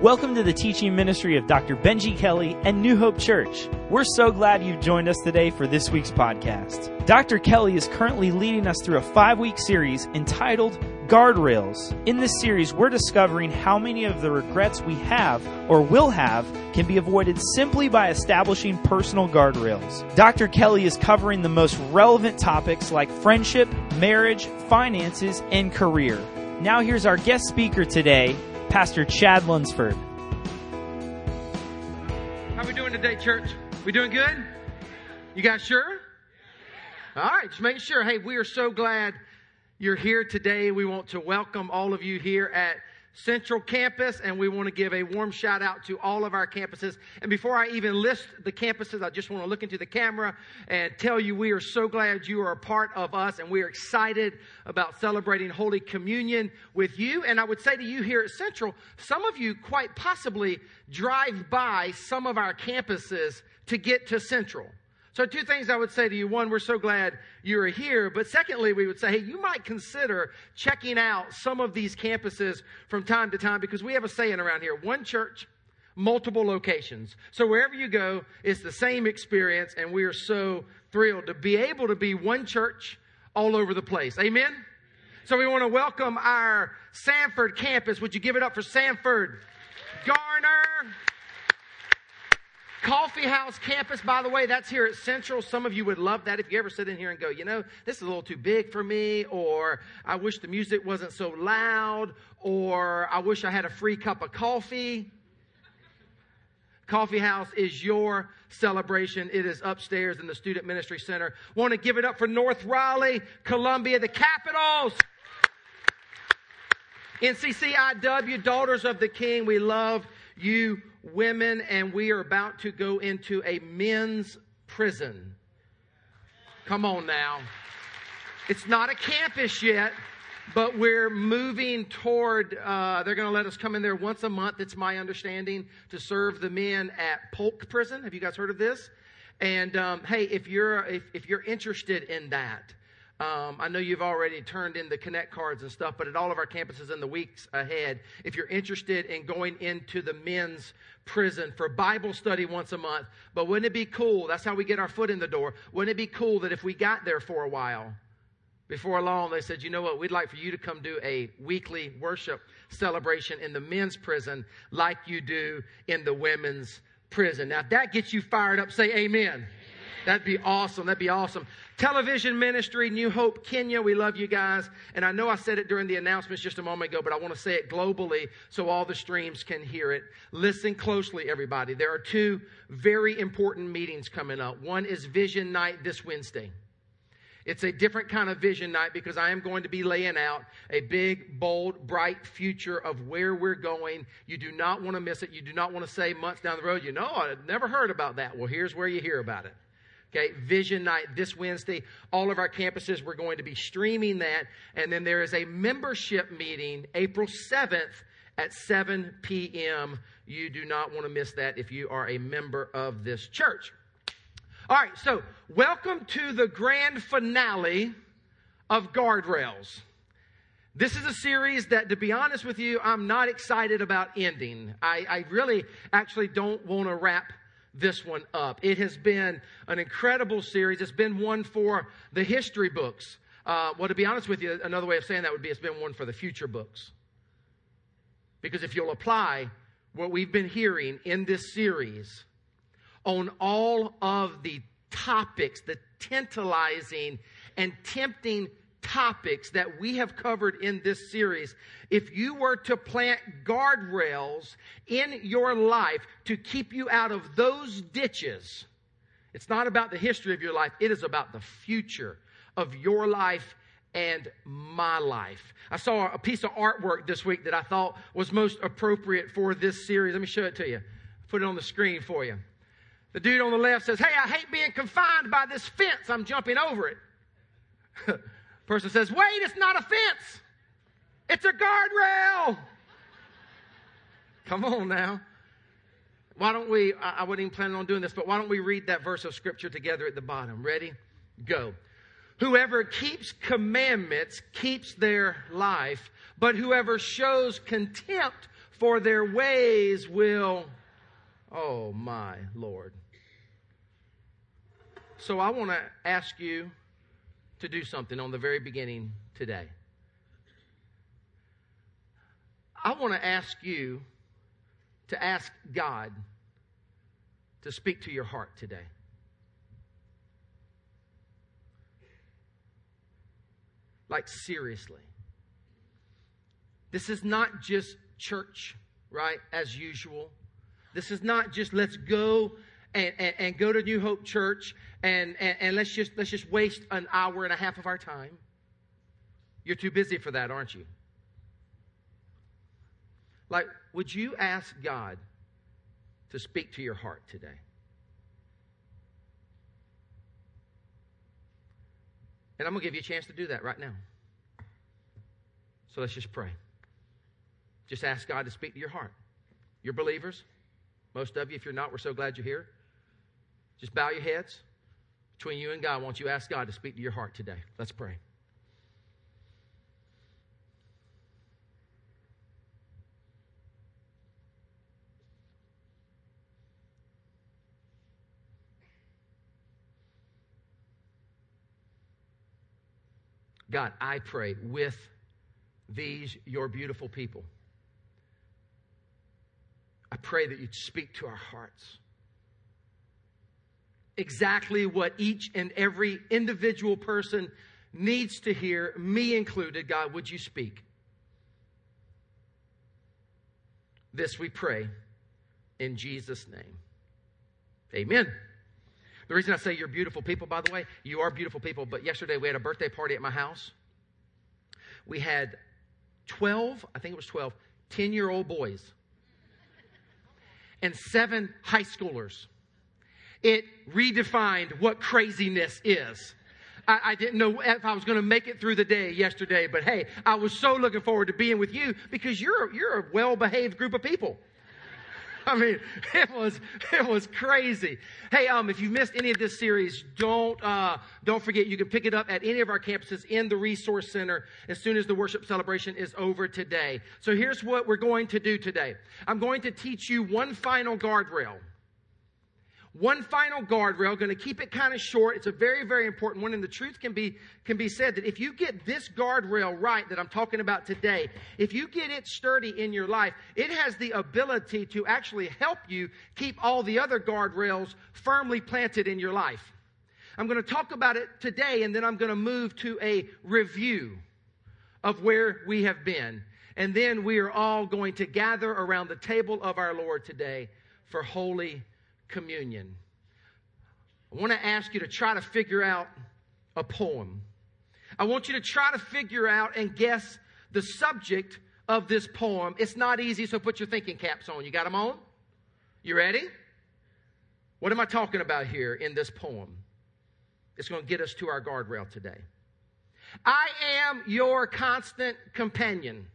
Welcome to the teaching ministry of Dr. Benji Kelly and New Hope Church. We're so glad you've joined us today for this week's podcast. Dr. Kelly is currently leading us through a five week series entitled Guardrails. In this series, we're discovering how many of the regrets we have or will have can be avoided simply by establishing personal guardrails. Dr. Kelly is covering the most relevant topics like friendship, marriage, finances, and career. Now, here's our guest speaker today, Pastor Chad Lunsford. How we doing today, church? We doing good? You guys sure? All right, just making sure. Hey, we are so glad you're here today. We want to welcome all of you here at Central Campus, and we want to give a warm shout out to all of our campuses. And before I even list the campuses, I just want to look into the camera and tell you we are so glad you are a part of us, and we are excited about celebrating Holy Communion with you. And I would say to you here at Central, some of you quite possibly drive by some of our campuses to get to Central. So, two things I would say to you. One, we're so glad you are here. But secondly, we would say, hey, you might consider checking out some of these campuses from time to time because we have a saying around here one church, multiple locations. So, wherever you go, it's the same experience. And we are so thrilled to be able to be one church all over the place. Amen? So, we want to welcome our Sanford campus. Would you give it up for Sanford? Garner. Coffee House campus, by the way, that's here at Central. Some of you would love that if you ever sit in here and go, you know, this is a little too big for me, or I wish the music wasn't so loud, or I wish I had a free cup of coffee. Coffee House is your celebration. It is upstairs in the Student Ministry Center. Want to give it up for North Raleigh, Columbia, the Capitals. NCCIW, Daughters of the King, we love you women, and we are about to go into a men's prison. Come on now. It's not a campus yet, but we're moving toward, uh, they're going to let us come in there once a month, it's my understanding, to serve the men at Polk Prison. Have you guys heard of this? And um, hey, if you're, if, if you're interested in that, um, I know you've already turned in the Connect cards and stuff, but at all of our campuses in the weeks ahead, if you're interested in going into the men's prison for Bible study once a month, but wouldn't it be cool? That's how we get our foot in the door. Wouldn't it be cool that if we got there for a while, before long, they said, you know what, we'd like for you to come do a weekly worship celebration in the men's prison like you do in the women's prison. Now, if that gets you fired up, say amen. That'd be awesome. That'd be awesome. Television ministry, New Hope Kenya. We love you guys. And I know I said it during the announcements just a moment ago, but I want to say it globally so all the streams can hear it. Listen closely, everybody. There are two very important meetings coming up. One is Vision Night this Wednesday. It's a different kind of vision night because I am going to be laying out a big, bold, bright future of where we're going. You do not want to miss it. You do not want to say months down the road, you know, I've never heard about that. Well, here's where you hear about it. Okay, Vision Night this Wednesday. All of our campuses, we're going to be streaming that. And then there is a membership meeting April 7th at 7 p.m. You do not want to miss that if you are a member of this church. All right, so welcome to the grand finale of Guardrails. This is a series that, to be honest with you, I'm not excited about ending. I, I really actually don't want to wrap this one up. It has been an incredible series. It's been one for the history books. Uh, well, to be honest with you, another way of saying that would be it's been one for the future books. Because if you'll apply what we've been hearing in this series on all of the topics, the tantalizing and tempting topics that we have covered in this series, if you were to plant guardrails in your life to keep you out of those ditches, it's not about the history of your life, it is about the future of your life and my life. I saw a piece of artwork this week that I thought was most appropriate for this series. Let me show it to you. Put it on the screen for you. The dude on the left says, Hey, I hate being confined by this fence. I'm jumping over it. Person says, wait, it's not a fence. It's a guardrail. Come on now. Why don't we, I wasn't even planning on doing this, but why don't we read that verse of scripture together at the bottom? Ready? Go. Whoever keeps commandments keeps their life, but whoever shows contempt for their ways will, oh my Lord. So I want to ask you to do something on the very beginning today. I want to ask you to ask God to speak to your heart today. Like, seriously. This is not just church, right, as usual. This is not just let's go and, and, and go to New Hope Church and, and, and let's just let's just waste an hour and a half of our time. You're too busy for that, aren't you? Like, would you ask God to speak to your heart today? And I'm going to give you a chance to do that right now. So let's just pray. Just ask God to speak to your heart. You're believers. Most of you, if you're not, we're so glad you're here. Just bow your heads. Between you and God, won't you ask God to speak to your heart today? Let's pray. God, I pray with these, your beautiful people. I pray that you'd speak to our hearts. Exactly what each and every individual person needs to hear, me included, God, would you speak? This we pray in Jesus' name. Amen. The reason I say you're beautiful people, by the way, you are beautiful people, but yesterday we had a birthday party at my house. We had 12, I think it was 12, 10 year old boys and seven high schoolers. It redefined what craziness is. I, I didn't know if I was going to make it through the day yesterday, but hey, I was so looking forward to being with you because you're, you're a well behaved group of people. I mean, it was it was crazy. Hey, um, if you missed any of this series, don't uh, don't forget you can pick it up at any of our campuses in the resource center as soon as the worship celebration is over today. So here's what we're going to do today. I'm going to teach you one final guardrail. One final guardrail, going to keep it kind of short. It's a very, very important one. And the truth can be, can be said that if you get this guardrail right that I'm talking about today, if you get it sturdy in your life, it has the ability to actually help you keep all the other guardrails firmly planted in your life. I'm going to talk about it today and then I'm going to move to a review of where we have been. And then we are all going to gather around the table of our Lord today for holy communion. I want to ask you to try to figure out a poem. I want you to try to figure out and guess the subject of this poem. It's not easy, so put your thinking caps on. You got them on? You ready? What am I talking about here in this poem? It's going to get us to our guardrail today. I am your constant companion.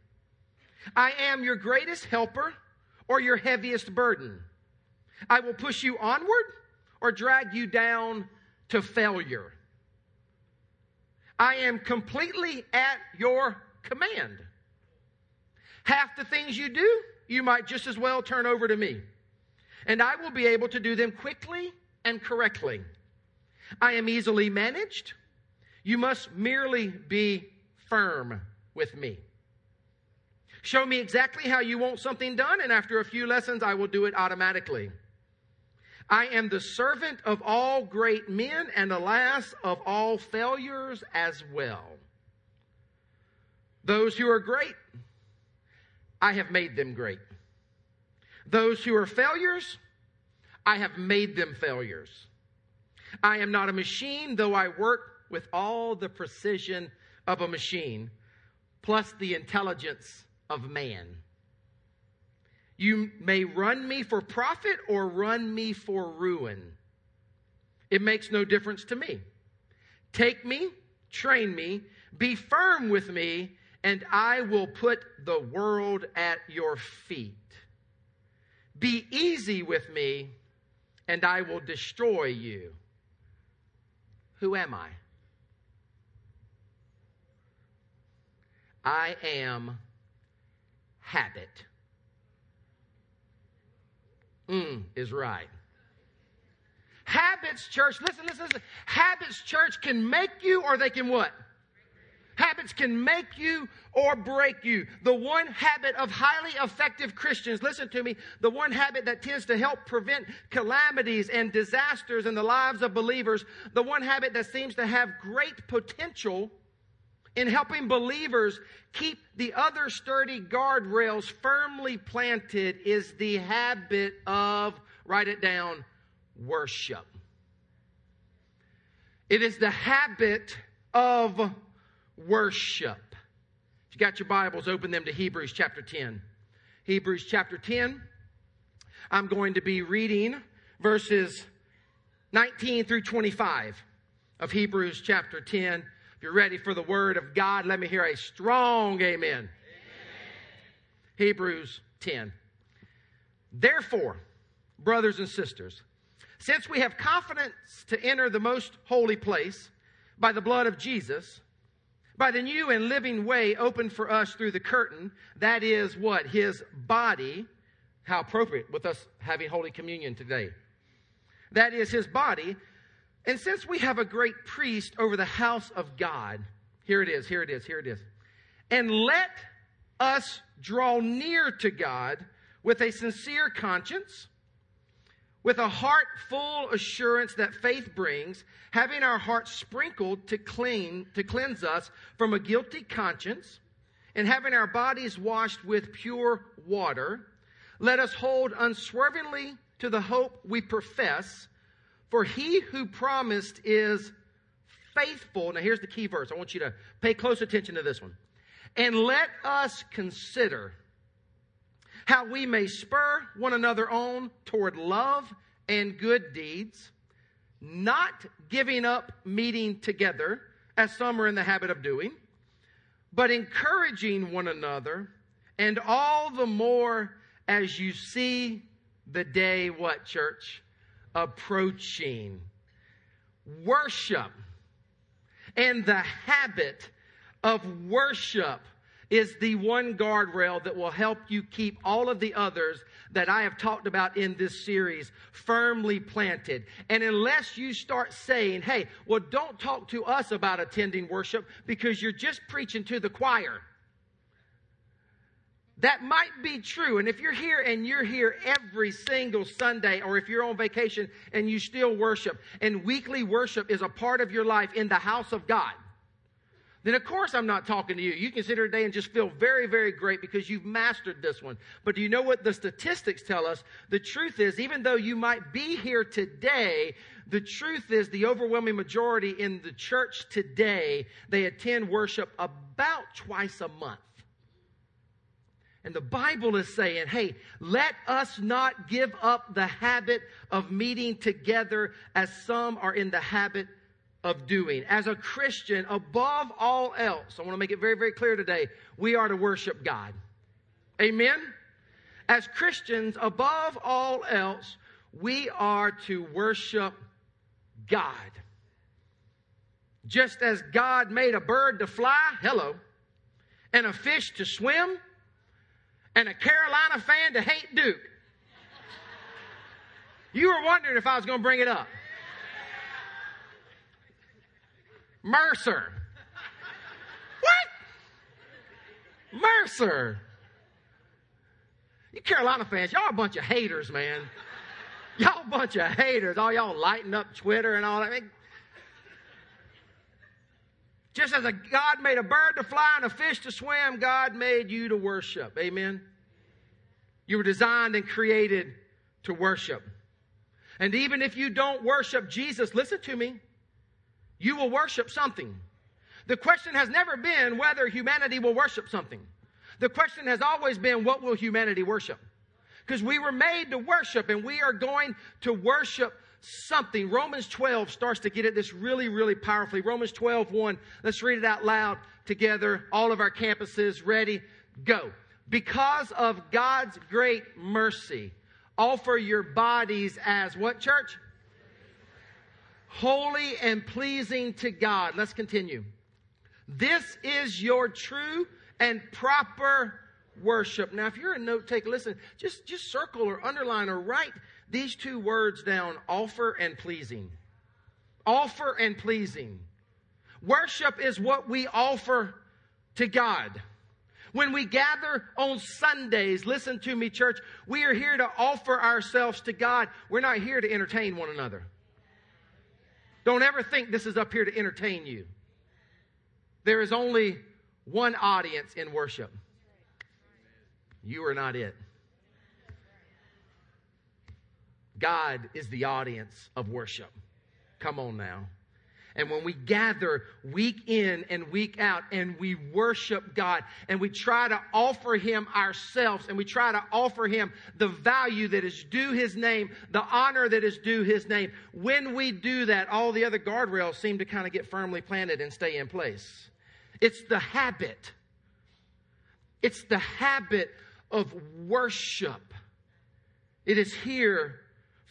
I am your greatest helper or your heaviest burden. I will push you onward or drag you down to failure. I am completely at your command. Half the things you do, you might just as well turn over to me. And I will be able to do them quickly and correctly. I am easily managed. You must merely be firm with me. Show me exactly how you want something done, and after a few lessons, I will do it automatically. I am the servant of all great men, and alas, of all failures as well. Those who are great, I have made them great. Those who are failures, I have made them failures. I am not a machine, though I work with all the precision of a machine, plus the intelligence of man. You may run me for profit or run me for ruin. It makes no difference to me. Take me, train me, be firm with me, and I will put the world at your feet. Be easy with me, and I will destroy you. Who am I? I am habit. Mm, is right. Habits, church, listen, listen, listen. Habits, church, can make you or they can what? Habits can make you or break you. The one habit of highly effective Christians, listen to me, the one habit that tends to help prevent calamities and disasters in the lives of believers, the one habit that seems to have great potential in helping believers keep the other sturdy guardrails firmly planted is the habit of, write it down, worship. It is the habit of worship. If you got your Bibles, open them to Hebrews chapter 10. Hebrews chapter 10. I'm going to be reading verses 19 through 25 of Hebrews chapter 10. You're ready for the word of God, let me hear a strong amen. amen. Hebrews 10. Therefore, brothers and sisters, since we have confidence to enter the most holy place by the blood of Jesus, by the new and living way opened for us through the curtain, that is what? His body. How appropriate with us having Holy Communion today. That is his body. And since we have a great priest over the house of God, here it is, here it is, here it is. And let us draw near to God with a sincere conscience with a heart full assurance that faith brings, having our hearts sprinkled to clean, to cleanse us from a guilty conscience, and having our bodies washed with pure water, let us hold unswervingly to the hope we profess, for he who promised is faithful. Now here's the key verse. I want you to pay close attention to this one. And let us consider how we may spur one another on toward love and good deeds, not giving up meeting together, as some are in the habit of doing, but encouraging one another, and all the more as you see the day, what, church? Approaching. Worship and the habit of worship is the one guardrail that will help you keep all of the others that I have talked about in this series firmly planted. And unless you start saying, hey, well, don't talk to us about attending worship because you're just preaching to the choir. That might be true. And if you're here and you're here every single Sunday, or if you're on vacation and you still worship, and weekly worship is a part of your life in the house of God, then of course I'm not talking to you. You can sit here today and just feel very, very great because you've mastered this one. But do you know what the statistics tell us? The truth is, even though you might be here today, the truth is the overwhelming majority in the church today, they attend worship about twice a month. And the Bible is saying, hey, let us not give up the habit of meeting together as some are in the habit of doing. As a Christian, above all else, I want to make it very, very clear today, we are to worship God. Amen? As Christians, above all else, we are to worship God. Just as God made a bird to fly, hello, and a fish to swim, and a Carolina fan to hate Duke. You were wondering if I was going to bring it up. Mercer. What? Mercer. You Carolina fans, y'all a bunch of haters, man. Y'all a bunch of haters. All y'all lighting up Twitter and all that. Just as a God made a bird to fly and a fish to swim, God made you to worship. Amen. You were designed and created to worship. And even if you don't worship Jesus, listen to me you will worship something. The question has never been whether humanity will worship something. The question has always been, what will humanity worship? Because we were made to worship and we are going to worship something. Romans 12 starts to get at this really, really powerfully. Romans 12, 1. Let's read it out loud together. All of our campuses ready, go. Because of God's great mercy, offer your bodies as what, church? holy and pleasing to God. Let's continue. This is your true and proper worship. Now, if you're a note taker, listen, just, just circle or underline or write these two words down offer and pleasing. Offer and pleasing. Worship is what we offer to God. When we gather on Sundays, listen to me, church, we are here to offer ourselves to God. We're not here to entertain one another. Don't ever think this is up here to entertain you. There is only one audience in worship. You are not it. God is the audience of worship. Come on now. And when we gather week in and week out and we worship God and we try to offer Him ourselves and we try to offer Him the value that is due His name, the honor that is due His name, when we do that, all the other guardrails seem to kind of get firmly planted and stay in place. It's the habit. It's the habit of worship. It is here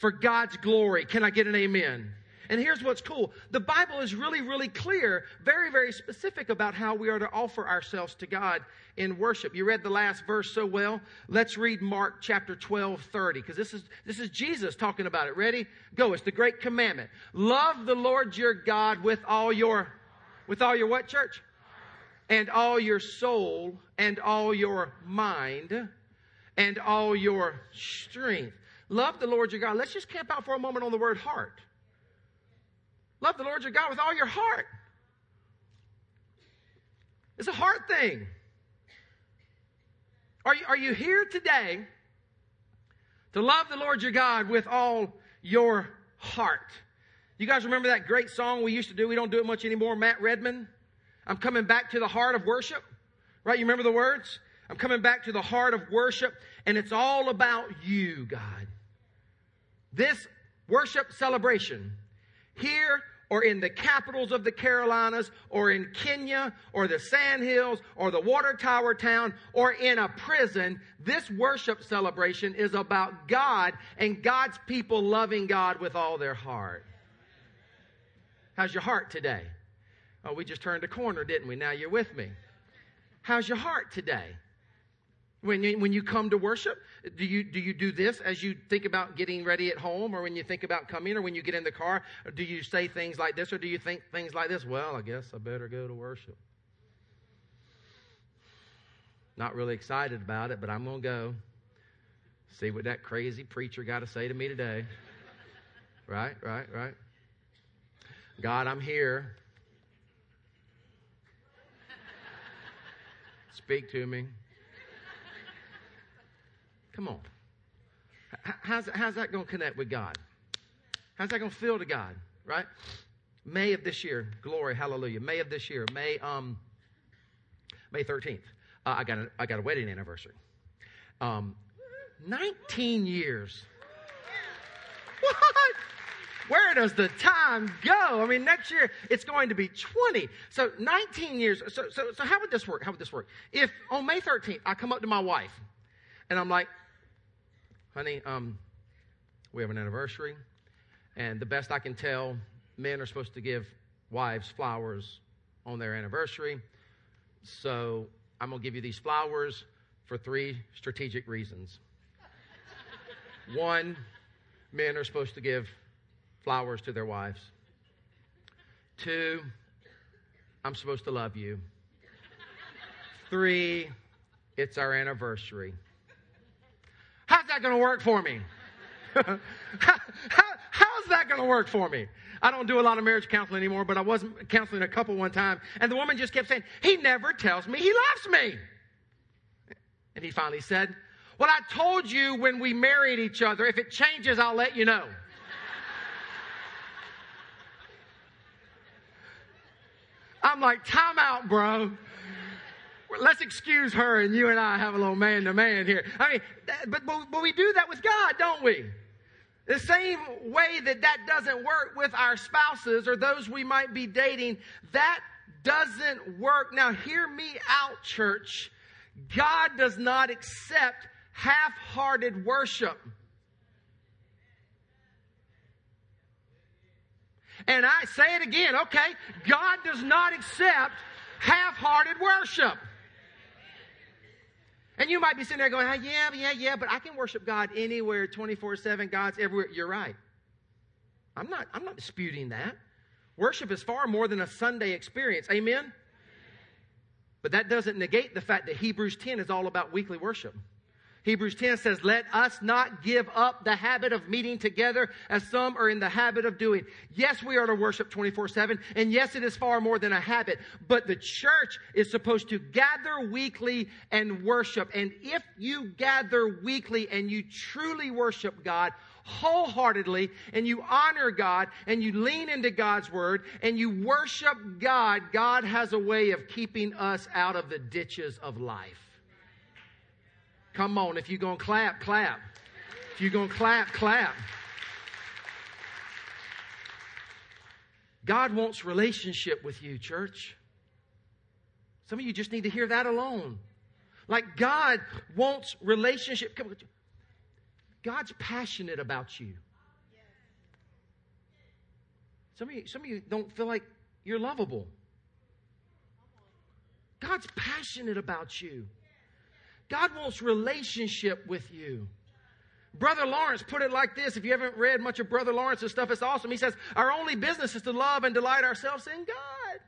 for God's glory. Can I get an amen? And here's what's cool the Bible is really, really clear, very, very specific about how we are to offer ourselves to God in worship. You read the last verse so well. Let's read Mark chapter 12, 30, because this is, this is Jesus talking about it. Ready? Go. It's the great commandment. Love the Lord your God with all your, with all your what, church? And all your soul and all your mind and all your strength. Love the Lord your God. Let's just camp out for a moment on the word heart. Love the Lord your God with all your heart. It's a heart thing. Are you, are you here today to love the Lord your God with all your heart? You guys remember that great song we used to do? We don't do it much anymore. Matt Redman. I'm coming back to the heart of worship. Right? You remember the words? I'm coming back to the heart of worship, and it's all about you, God. This worship celebration here or in the capitals of the Carolinas or in Kenya or the Sandhills or the water tower town or in a prison, this worship celebration is about God and God's people loving God with all their heart. How's your heart today? Oh, we just turned a corner, didn't we? Now you're with me. How's your heart today? When you, when you come to worship, do you, do you do this as you think about getting ready at home or when you think about coming or when you get in the car? Do you say things like this or do you think things like this? Well, I guess I better go to worship. Not really excited about it, but I'm going to go. See what that crazy preacher got to say to me today. Right, right, right. God, I'm here. Speak to me. Come on. How's, how's that going to connect with God? How's that going to feel to God, right? May of this year, glory, hallelujah. May of this year, May um, May 13th. Uh, I got a, I got a wedding anniversary. Um, 19 years. What? Where does the time go? I mean, next year it's going to be 20. So 19 years. So, so, so how would this work? How would this work? If on May 13th I come up to my wife and I'm like, honey, um, we have an anniversary, and the best I can tell, men are supposed to give wives flowers on their anniversary. So I'm going to give you these flowers for three strategic reasons. One, men are supposed to give flowers to their wives. Two, I'm supposed to love you. Three, it's our anniversary. Going to work for me? how, how, how's that going to work for me? I don't do a lot of marriage counseling anymore, but I was counseling a couple one time, and the woman just kept saying, He never tells me he loves me. And he finally said, Well, I told you when we married each other, if it changes, I'll let you know. I'm like, time out, bro let's excuse her and you and I have a little man to man here. I mean, but, but, but we do that with God, don't we? The same way that that doesn't work with our spouses or those we might be dating, that doesn't work. Now, hear me out, church. God does not accept half hearted worship. And I say it again, okay? God does not accept half hearted worship. And you might be sitting there going, oh, yeah, yeah, yeah, but I can worship God anywhere, 24 7. God's everywhere. You're right. I'm not, I'm not disputing that. Worship is far more than a Sunday experience. Amen? But that doesn't negate the fact that Hebrews 10 is all about weekly worship. Hebrews 10 says, Let us not give up the habit of meeting together as some are in the habit of doing. Yes, we are to worship 24 7, and yes, it is far more than a habit, but the church is supposed to gather weekly and worship. And if you gather weekly and you truly worship God, wholeheartedly and you honor God and you lean into God's word and you worship God, God has a way of keeping us out of the ditches of life. Come on, if you're going to clap, clap. If you're going to clap, clap. God wants relationship with you, church. Some of you just need to hear that alone. Like God wants relationship. God's passionate about you. Some of you, some of you don't feel like you're lovable. God's passionate about you. God wants relationship with you. Brother Lawrence put it like this. If you haven't read much of Brother Lawrence's stuff, it's awesome. He says, Our only business is to love and delight ourselves in God.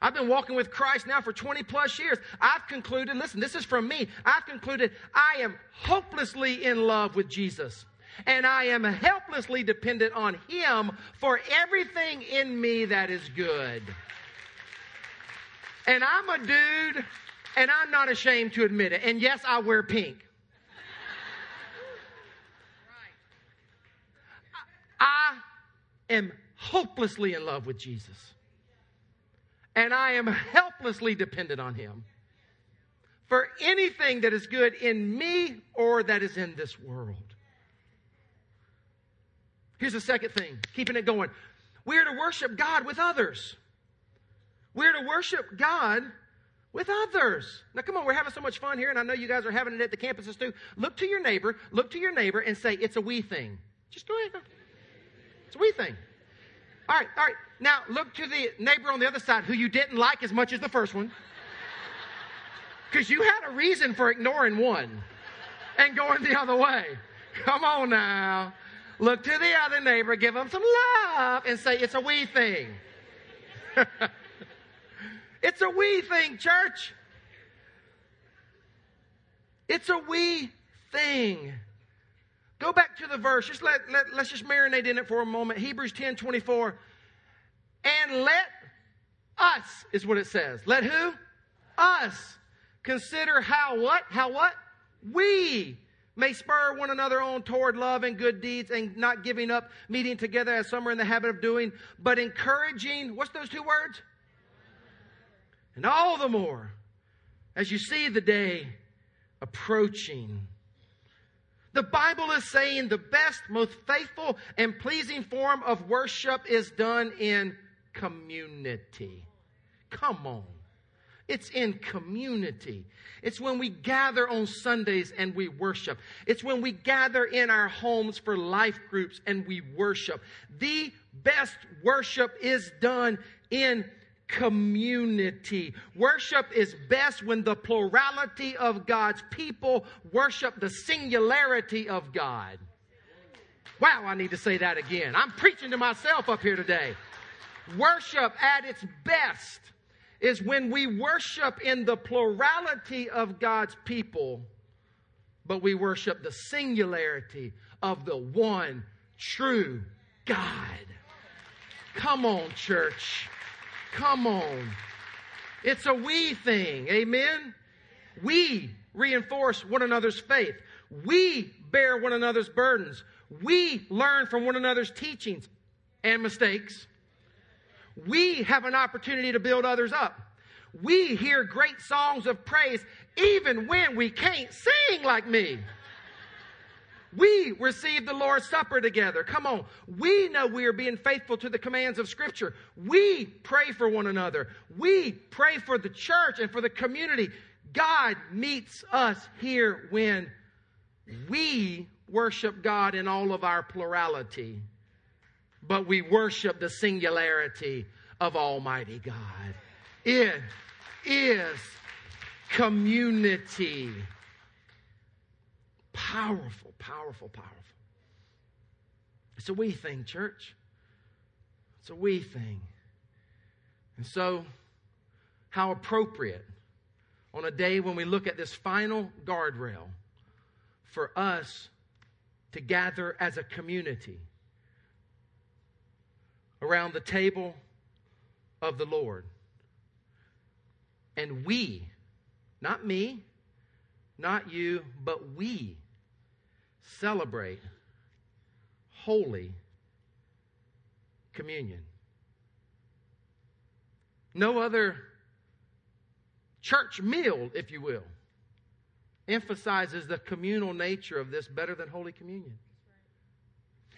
I've been walking with Christ now for 20 plus years. I've concluded, listen, this is from me. I've concluded I am hopelessly in love with Jesus. And I am helplessly dependent on Him for everything in me that is good. And I'm a dude, and I'm not ashamed to admit it. And yes, I wear pink. I am hopelessly in love with Jesus. And I am helplessly dependent on Him for anything that is good in me or that is in this world. Here's the second thing, keeping it going. We're to worship God with others. We're to worship God with others. Now, come on, we're having so much fun here, and I know you guys are having it at the campuses too. Look to your neighbor, look to your neighbor, and say, It's a we thing. Just go ahead. It's a we thing. All right, all right. Now, look to the neighbor on the other side who you didn't like as much as the first one. Because you had a reason for ignoring one and going the other way. Come on now. Look to the other neighbor, give them some love, and say, It's a we thing. It's a we thing, church. It's a we thing. Go back to the verse. Just let, let, let's just marinate in it for a moment. Hebrews 10 24. And let us, is what it says. Let who? Us. Consider how what? How what? We may spur one another on toward love and good deeds and not giving up meeting together as some are in the habit of doing, but encouraging, what's those two words? And all the more as you see the day approaching. The Bible is saying the best, most faithful, and pleasing form of worship is done in community. Come on. It's in community. It's when we gather on Sundays and we worship. It's when we gather in our homes for life groups and we worship. The best worship is done in community. Worship is best when the plurality of God's people worship the singularity of God. Wow, I need to say that again. I'm preaching to myself up here today. Worship at its best is when we worship in the plurality of God's people, but we worship the singularity of the one true God. Come on, church. Come on. It's a we thing. Amen? We reinforce one another's faith. We bear one another's burdens. We learn from one another's teachings and mistakes. We have an opportunity to build others up. We hear great songs of praise even when we can't sing like me. We receive the Lord's Supper together. Come on. We know we are being faithful to the commands of Scripture. We pray for one another. We pray for the church and for the community. God meets us here when we worship God in all of our plurality, but we worship the singularity of Almighty God. In is community. Powerful, powerful, powerful. It's a we thing, church. It's a we thing. And so, how appropriate on a day when we look at this final guardrail for us to gather as a community around the table of the Lord. And we, not me, not you, but we celebrate Holy Communion. No other church meal, if you will, emphasizes the communal nature of this better than Holy Communion.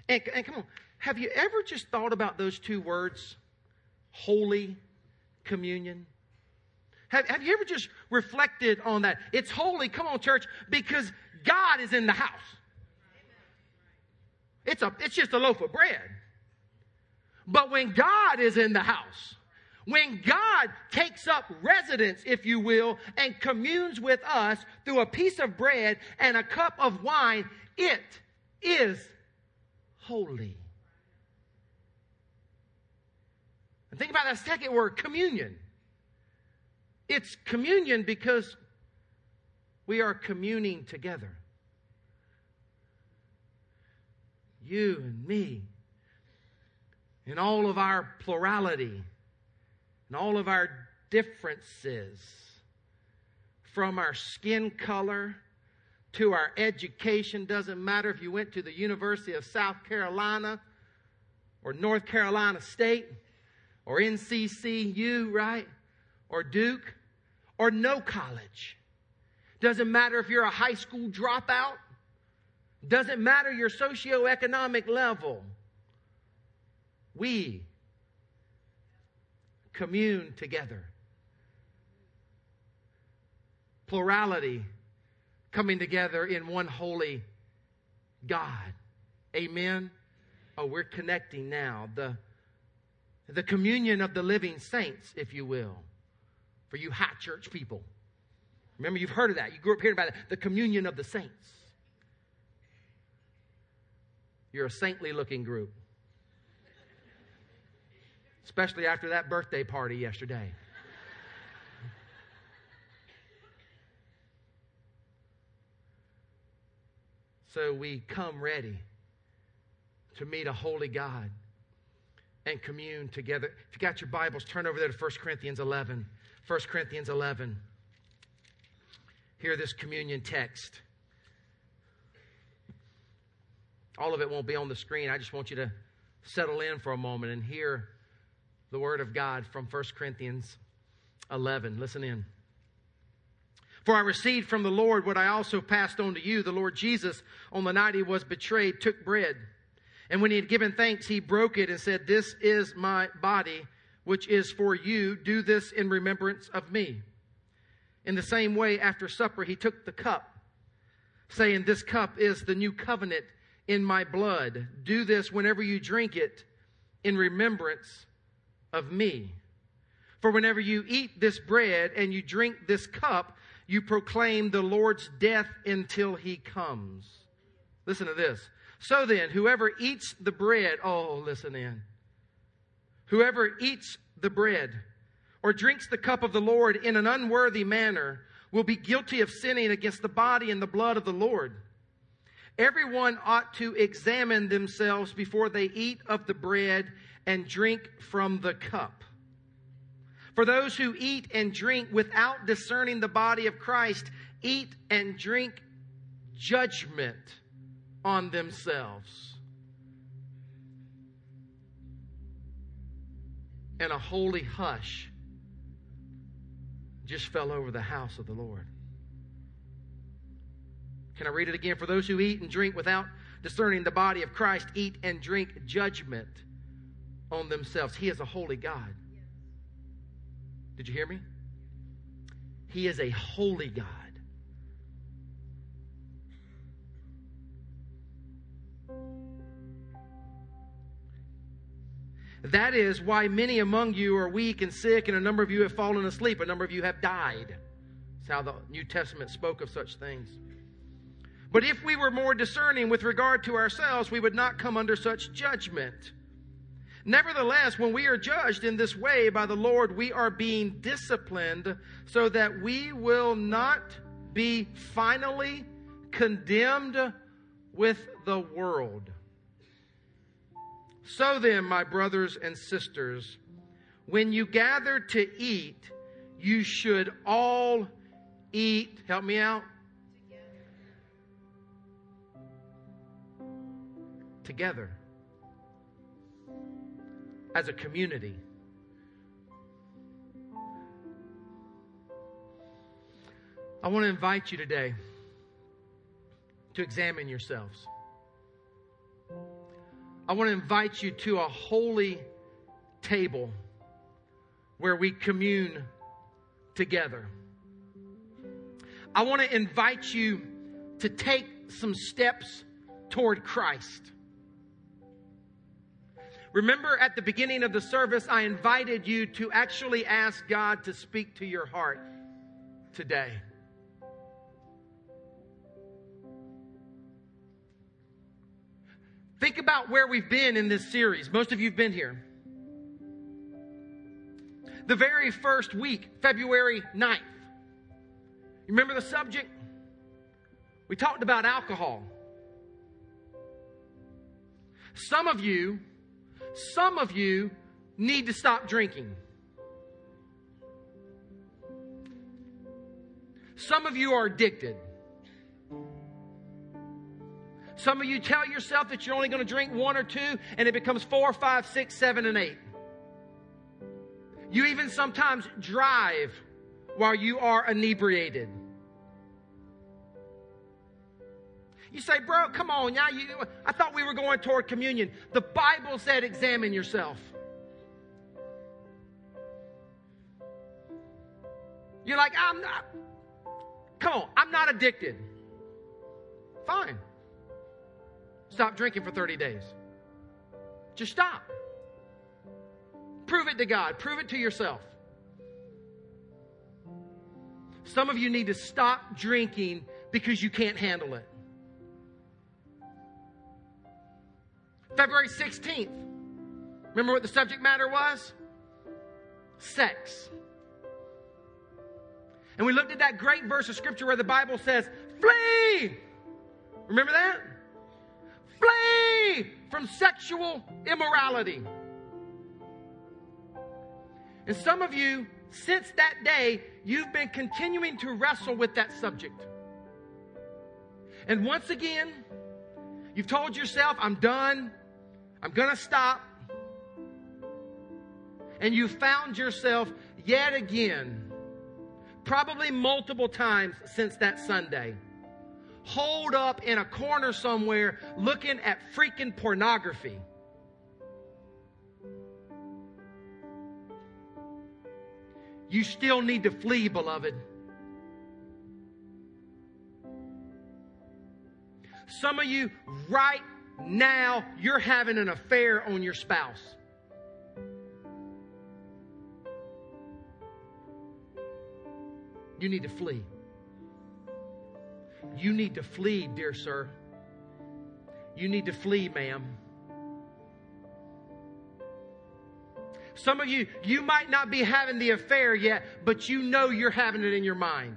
And, and come on, have you ever just thought about those two words, Holy Communion? Have, have you ever just reflected on that? It's holy, come on, church, because God is in the house. It's, a, it's just a loaf of bread. But when God is in the house, when God takes up residence, if you will, and communes with us through a piece of bread and a cup of wine, it is holy. And think about that second word, communion. It's communion because we are communing together. You and me, in all of our plurality and all of our differences, from our skin color to our education, doesn't matter if you went to the University of South Carolina or North Carolina State or NCCU, right? Or Duke or no college. Doesn't matter if you're a high school dropout. Doesn't matter your socioeconomic level. We commune together. Plurality coming together in one holy God. Amen. Oh, we're connecting now. The, the communion of the living saints, if you will, for you high church people. Remember, you've heard of that. You grew up hearing about it. The communion of the saints. You're a saintly looking group especially after that birthday party yesterday. so we come ready to meet a holy God and commune together. If you got your Bibles, turn over there to 1 Corinthians 11. 1 Corinthians 11. Hear this communion text. All of it won't be on the screen. I just want you to settle in for a moment and hear the Word of God from 1 Corinthians 11. Listen in. For I received from the Lord what I also passed on to you. The Lord Jesus, on the night he was betrayed, took bread. And when he had given thanks, he broke it and said, This is my body, which is for you. Do this in remembrance of me. In the same way, after supper, he took the cup, saying, This cup is the new covenant in my blood. Do this whenever you drink it in remembrance of me. For whenever you eat this bread and you drink this cup, you proclaim the Lord's death until he comes. Listen to this. So then, whoever eats the bread, oh, listen in. Whoever eats the bread or drinks the cup of the Lord in an unworthy manner will be guilty of sinning against the body and the blood of the Lord. Everyone ought to examine themselves before they eat of the bread and drink from the cup. For those who eat and drink without discerning the body of Christ eat and drink judgment on themselves. And a holy hush just fell over the house of the Lord. Can I read it again? For those who eat and drink without discerning the body of Christ eat and drink judgment on themselves. He is a holy God. Did you hear me? He is a holy God. That is why many among you are weak and sick, and a number of you have fallen asleep. A number of you have died. That's how the New Testament spoke of such things. But if we were more discerning with regard to ourselves, we would not come under such judgment. Nevertheless, when we are judged in this way by the Lord, we are being disciplined so that we will not be finally condemned with the world. So then, my brothers and sisters, when you gather to eat, you should all eat. Help me out. Together. As a community. I want to invite you today to examine yourselves. I want to invite you to a holy table where we commune together. I want to invite you to take some steps toward Christ. Remember at the beginning of the service, I invited you to actually ask God to speak to your heart today. Think about where we've been in this series. Most of you have been here. The very first week, February 9th. You remember the subject? We talked about alcohol. Some of you, some of you need to stop drinking. Some of you are addicted. Some of you tell yourself that you're only going to drink one or two, and it becomes four, five, six, seven, and eight. You even sometimes drive while you are inebriated. You say, bro, come on, now you I thought we were going toward communion. The Bible said examine yourself. You're like, I'm not. Come on, I'm not addicted. Fine. Stop drinking for 30 days. Just stop. Prove it to God, prove it to yourself. Some of you need to stop drinking because you can't handle it. February 16th. Remember what the subject matter was? Sex. And we looked at that great verse of scripture where the Bible says, Flee! Remember that? Flee from sexual immorality. And some of you, since that day, you've been continuing to wrestle with that subject. And once again, you've told yourself, I'm done. I'm going to stop. And you found yourself yet again, probably multiple times since that Sunday holed up in a corner somewhere looking at freaking pornography. You still need to flee, beloved. Some of you, right now, you're having an affair on your spouse. You need to flee. You need to flee, dear sir. You need to flee, ma'am. Some of you, you might not be having the affair yet, but you know you're having it in your mind.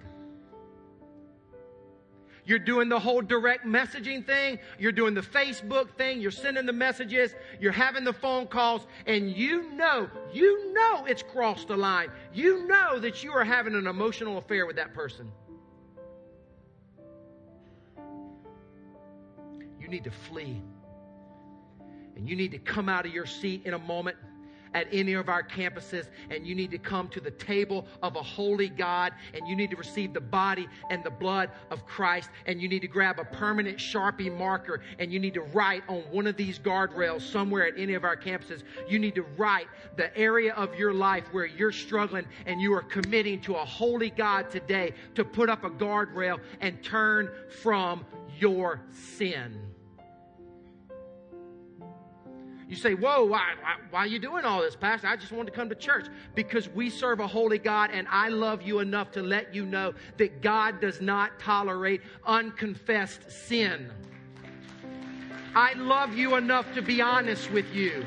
You're doing the whole direct messaging thing. You're doing the Facebook thing. You're sending the messages. You're having the phone calls. And you know, you know it's crossed the line. You know that you are having an emotional affair with that person. you need to flee. And you need to come out of your seat in a moment at any of our campuses and you need to come to the table of a holy God and you need to receive the body and the blood of Christ and you need to grab a permanent Sharpie marker and you need to write on one of these guardrails somewhere at any of our campuses. You need to write the area of your life where you're struggling and you are committing to a holy God today to put up a guardrail and turn from your sin. You say, Whoa, why, why, why, are you doing all this, Pastor? I just wanted to come to church. Because we serve a holy God, and I love you enough to let you know that God does not tolerate unconfessed sin. I love you enough to be honest with you.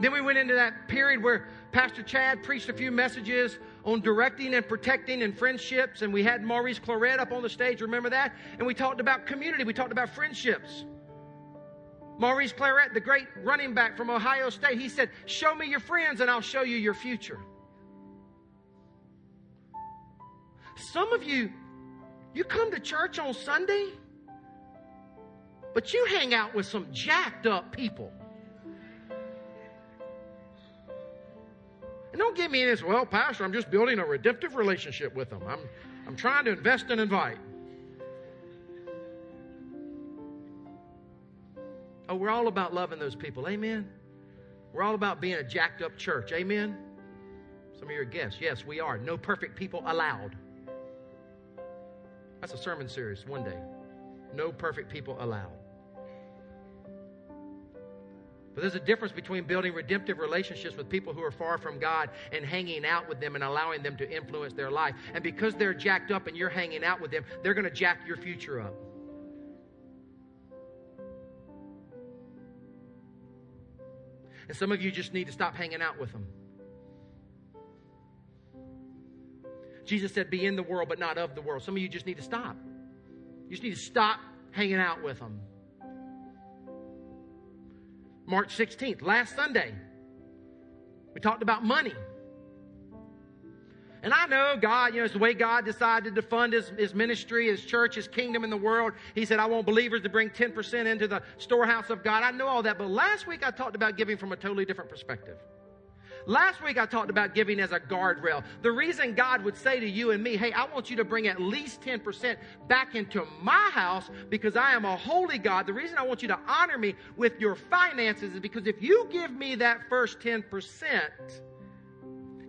Then we went into that period where Pastor Chad preached a few messages on directing and protecting and friendships, and we had Maurice Clarett up on the stage. Remember that? And we talked about community, we talked about friendships. Maurice Clarett, the great running back from Ohio State, he said, Show me your friends and I'll show you your future. Some of you, you come to church on Sunday, but you hang out with some jacked up people. And don't give me this, well, Pastor, I'm just building a redemptive relationship with them. I'm, I'm trying to invest and invite. Oh, we're all about loving those people. Amen. We're all about being a jacked up church. Amen. Some of you are guests. Yes, we are. No perfect people allowed. That's a sermon series one day. No perfect people allowed. But there's a difference between building redemptive relationships with people who are far from God and hanging out with them and allowing them to influence their life. And because they're jacked up and you're hanging out with them, they're going to jack your future up. And some of you just need to stop hanging out with them. Jesus said, Be in the world, but not of the world. Some of you just need to stop. You just need to stop hanging out with them. March 16th, last Sunday, we talked about money. And I know God, you know, it's the way God decided to fund his, his ministry, his church, his kingdom in the world. He said, I want believers to bring 10% into the storehouse of God. I know all that. But last week I talked about giving from a totally different perspective. Last week I talked about giving as a guardrail. The reason God would say to you and me, hey, I want you to bring at least 10% back into my house because I am a holy God. The reason I want you to honor me with your finances is because if you give me that first 10%,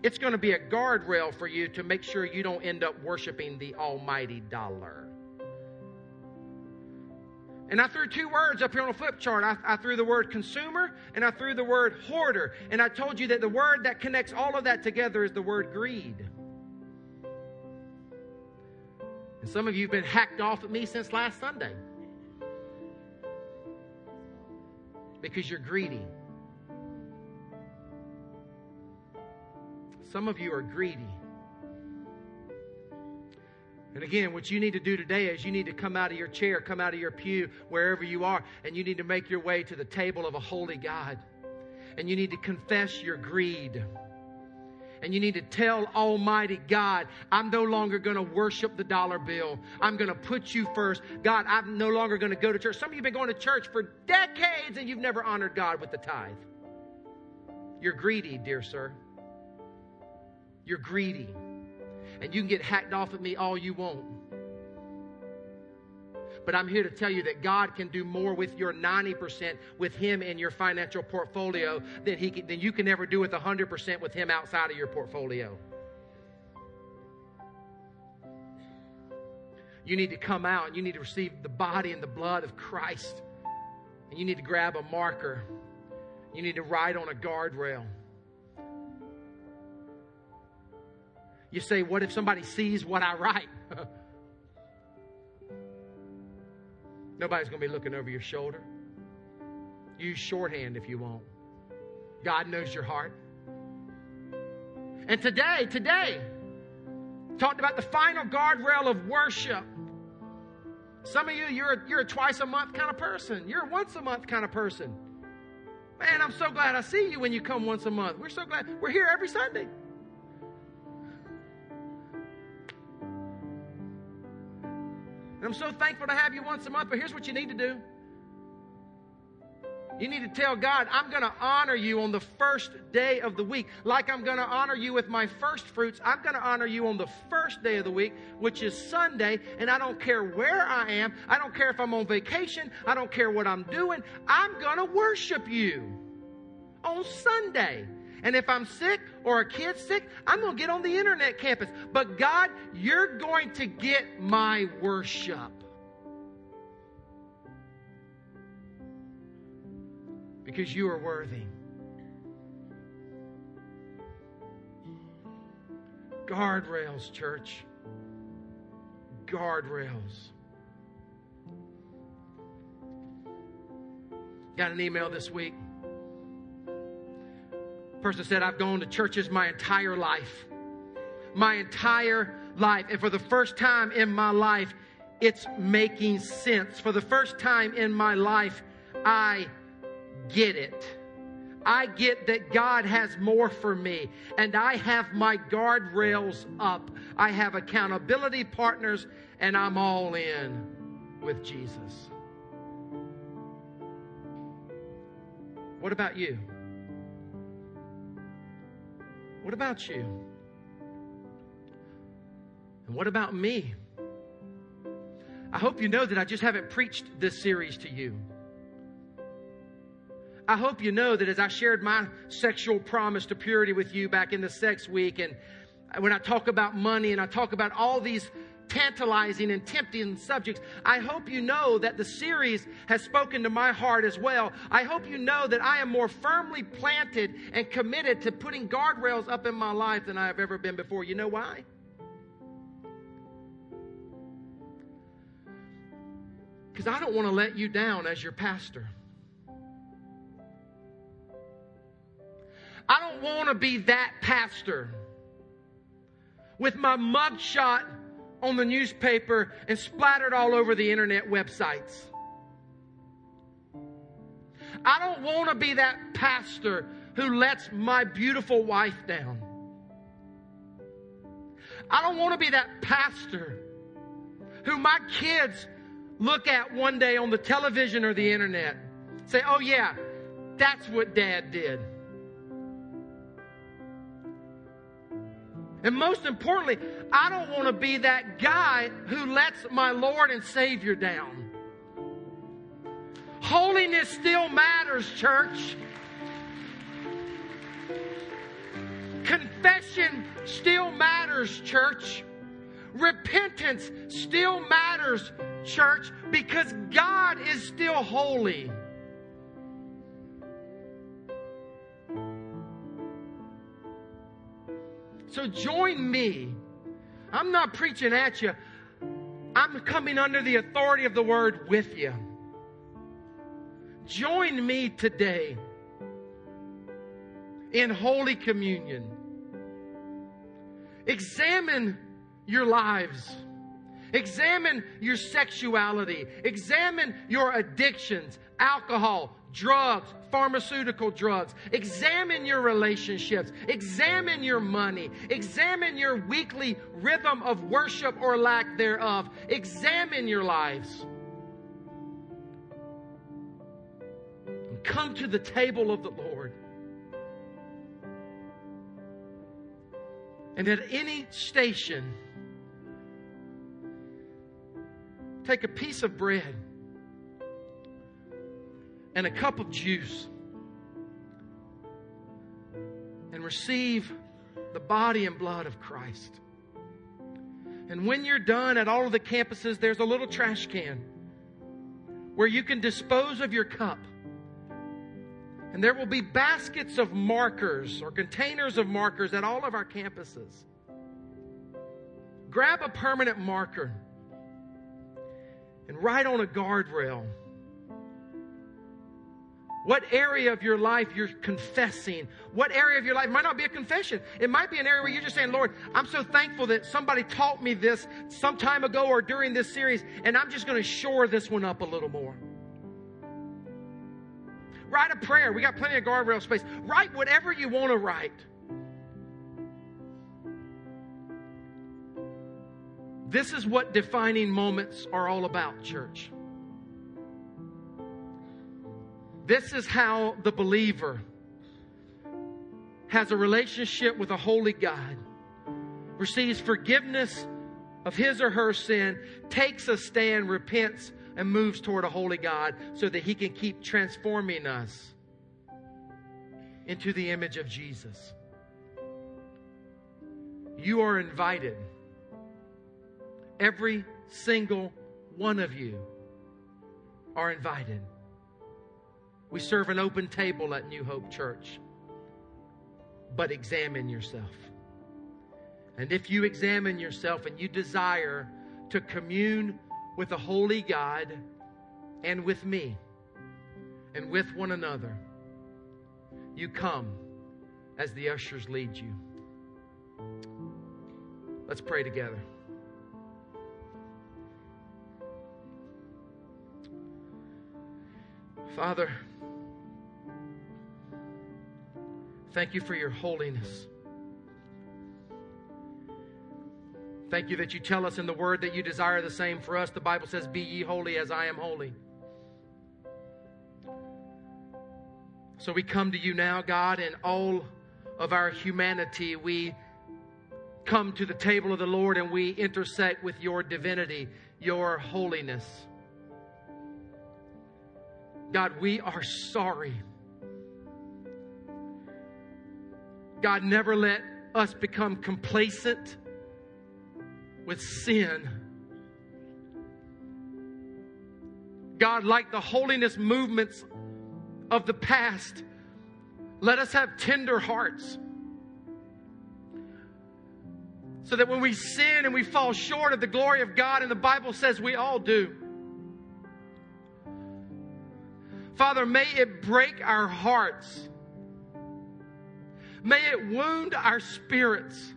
it's going to be a guardrail for you to make sure you don't end up worshiping the almighty dollar. And I threw two words up here on a flip chart. I, I, threw the word consumer and I threw the word hoarder. And I told you that the word that connects all of that together is the word greed. And some of you have been hacked off at me since last Sunday because you're greedy. Some of you are greedy. And again, what you need to do today is you need to come out of your chair, come out of your pew, wherever you are, and you need to make your way to the table of a holy God. And you need to confess your greed. And you need to tell Almighty God, I'm no longer going to worship the dollar bill. I'm going to put you first. God, I'm no longer going to go to church. Some of you have been going to church for decades and you've never honored God with the tithe. You're greedy, dear sir. You're greedy and you can get hacked off at me all you want. But I'm here to tell you that God can do more with your 90% with Him in your financial portfolio than, he can, than you can ever do with 100% with Him outside of your portfolio. You need to come out and you need to receive the body and the blood of Christ. And you need to grab a marker. You need to write on a guardrail. You say, What if somebody sees what I write? Nobody's going to be looking over your shoulder. Use shorthand if you want. God knows your heart. And today, today, talked about the final guardrail of worship. Some of you, you're a, you're a twice a month kind of person. You're a once a month kind of person. Man, I'm so glad I see you when you come once a month. We're so glad. We're here every Sunday. I'm so thankful to have you once a month, but here's what you need to do. You need to tell God, I'm going to honor you on the first day of the week. Like I'm going to honor you with my first fruits, I'm going to honor you on the first day of the week, which is Sunday. And I don't care where I am. I don't care if I'm on vacation. I don't care what I'm doing. I'm going to worship you on Sunday. And if I'm sick or a kid sick, I'm going to get on the internet campus. But God, you're going to get my worship. because you are worthy. Guardrails, church. Guardrails. Got an email this week. Person said, I've gone to churches my entire life. My entire life. And for the first time in my life, it's making sense. For the first time in my life, I get it. I get that God has more for me, and I have my guardrails up. I have accountability partners, and I'm all in with Jesus. What about you? What about you? And what about me? I hope you know that I just haven't preached this series to you. I hope you know that as I shared my sexual promise to purity with you back in the sex week, and when I talk about money and I talk about all these tantalizing and tempting subjects, I hope you know that the series has spoken to my heart as well. I hope you know that I am more firmly planted and committed to putting guardrails up in my life than I have ever been before. You know why? Because I don't want to let you down as your pastor. I don't want to be that pastor with my mugshot on the newspaper and splattered all over the internet websites. I don't want to be that pastor who lets my beautiful wife down. I don't want to be that pastor who my kids look at one day on the television or the internet. Say, oh, yeah, that's what dad did. And most importantly, I don't want to be that guy who lets my Lord and Savior down. Holiness still matters, church. Confession still matters, church. Repentance still matters, church, because God is still holy. So join me. I'm not preaching at you. I'm coming under the authority of the word with you. Join me today in Holy Communion. Examine your lives. Examine your sexuality. Examine your addictions, alcohol, drugs, pharmaceutical drugs. Examine your relationships. Examine your money. Examine your weekly rhythm of worship or lack thereof. Examine your lives. And come to the table of the Lord. And at any station, take a piece of bread and a cup of juice and receive the body and blood of Christ. And when you're done at all of the campuses, there's a little trash can where you can dispose of your cup. And there will be baskets of markers or containers of markers at all of our campuses. Grab a permanent marker and write on a guardrail what area of your life you're confessing. What area of your life might not be a confession. It might be an area where you're just saying, Lord, I'm so thankful that somebody taught me this some time ago or during this series, and I'm just going to shore this one up a little more. Write a prayer. We got plenty of guardrail space. Write whatever you want to write. This is what defining moments are all about, church. This is how the believer has a relationship with a holy God, receives forgiveness of his or her sin, takes a stand, repents, and moves toward a holy God so that he can keep transforming us into the image of Jesus. You are invited. Every single one of you are invited We serve an open table at New Hope Church. But examine yourself. And if you examine yourself and you desire to commune with a holy God and with me and with one another, you come as the ushers lead you. Let's pray together. Father, thank you for your holiness. Thank you that you tell us in the word that you desire the same for us. The Bible says, Be ye holy as I am holy. So we come to you now, God, in all of our humanity. We come to the table of the Lord and we intersect with your divinity, your holiness. God, we are sorry. God, never let us become complacent with sin. God, like the holiness movements of the past, let us have tender hearts. So that when we sin and we fall short of the glory of God, and the Bible says we all do, Father, may it break our hearts. May it wound our spirits.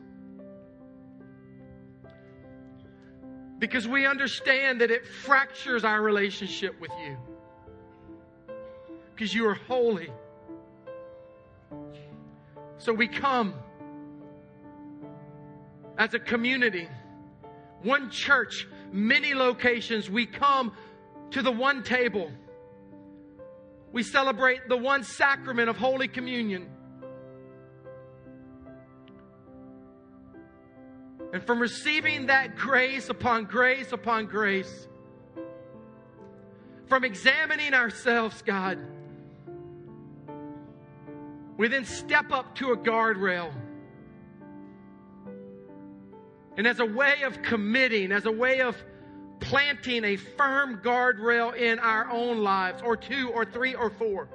Because we understand that it fractures our relationship with you because you are holy. So we come as a community, one church, many locations. We come to the one table. We celebrate the one sacrament of Holy Communion. And from receiving that grace upon grace upon grace, from examining ourselves, God, we then step up to a guardrail. And as a way of committing, as a way of planting a firm guardrail in our own lives, or two, or three, or four.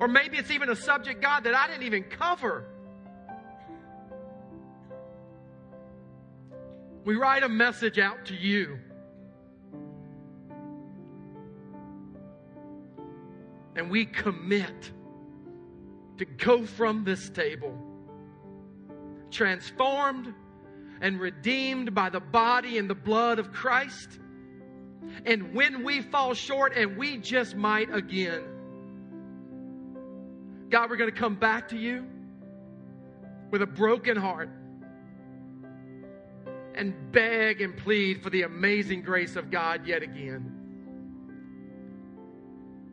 Or maybe it's even a subject, God, that I didn't even cover. We write a message out to you. And we commit to go from this table transformed and redeemed by the body and the blood of Christ. And when we fall short, and we just might again, God, we're going to come back to you with a broken heart and beg and plead for the amazing grace of God yet again.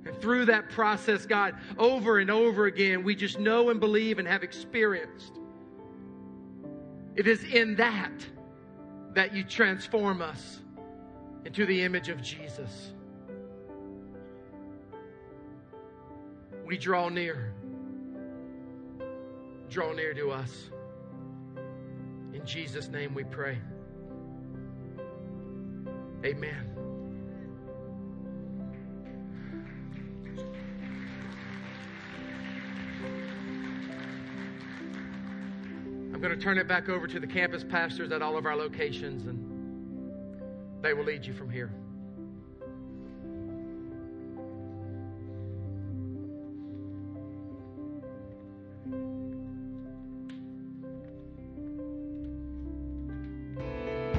And through that process, God, over and over again, we just know and believe and have experienced. It is in that that you transform us into the image of Jesus. We draw near. Draw near to us. In Jesus' name we pray. Amen. I'm going to turn it back over to the campus pastors at all of our locations, and they will lead you from here.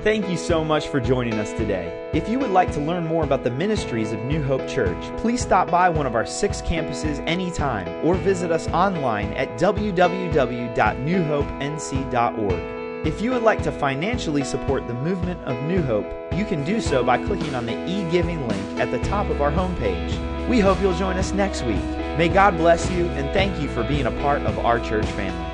Thank you so much for joining us today. If you would like to learn more about the ministries of New Hope Church, please stop by one of our six campuses anytime or visit us online at www.newhopenc.org. If you would like to financially support the movement of New Hope, you can do so by clicking on the e-giving link at the top of our homepage. We hope you'll join us next week. May God bless you and thank you for being a part of our church family.